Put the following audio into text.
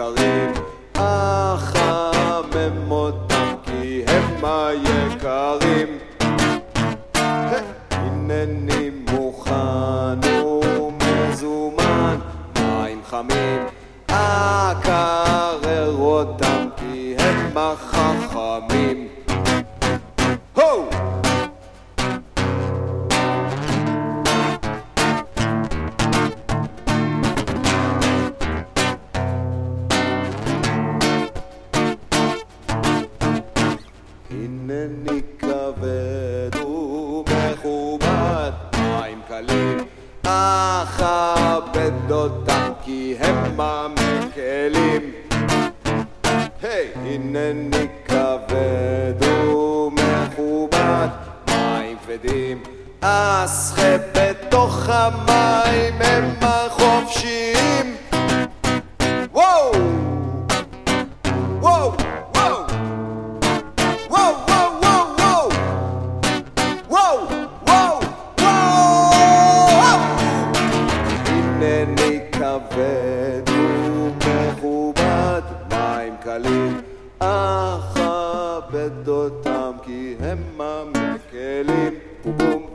יקרים, אך הממותם כי הם היקרים. הנני מוכן ומזומן, מים חמים, אקרר אותם כי הם החכמים. הנני כבד ומכובד, מים קלים, אכבד אותם כי הם המקלים. היי! הנני כבד ומכובד, מים כבדים, אסחה בתוך המים הם החופשיים. הנני כבד ומכובד, מים קלים, אכבד אותם כי הם המקלים. בום בום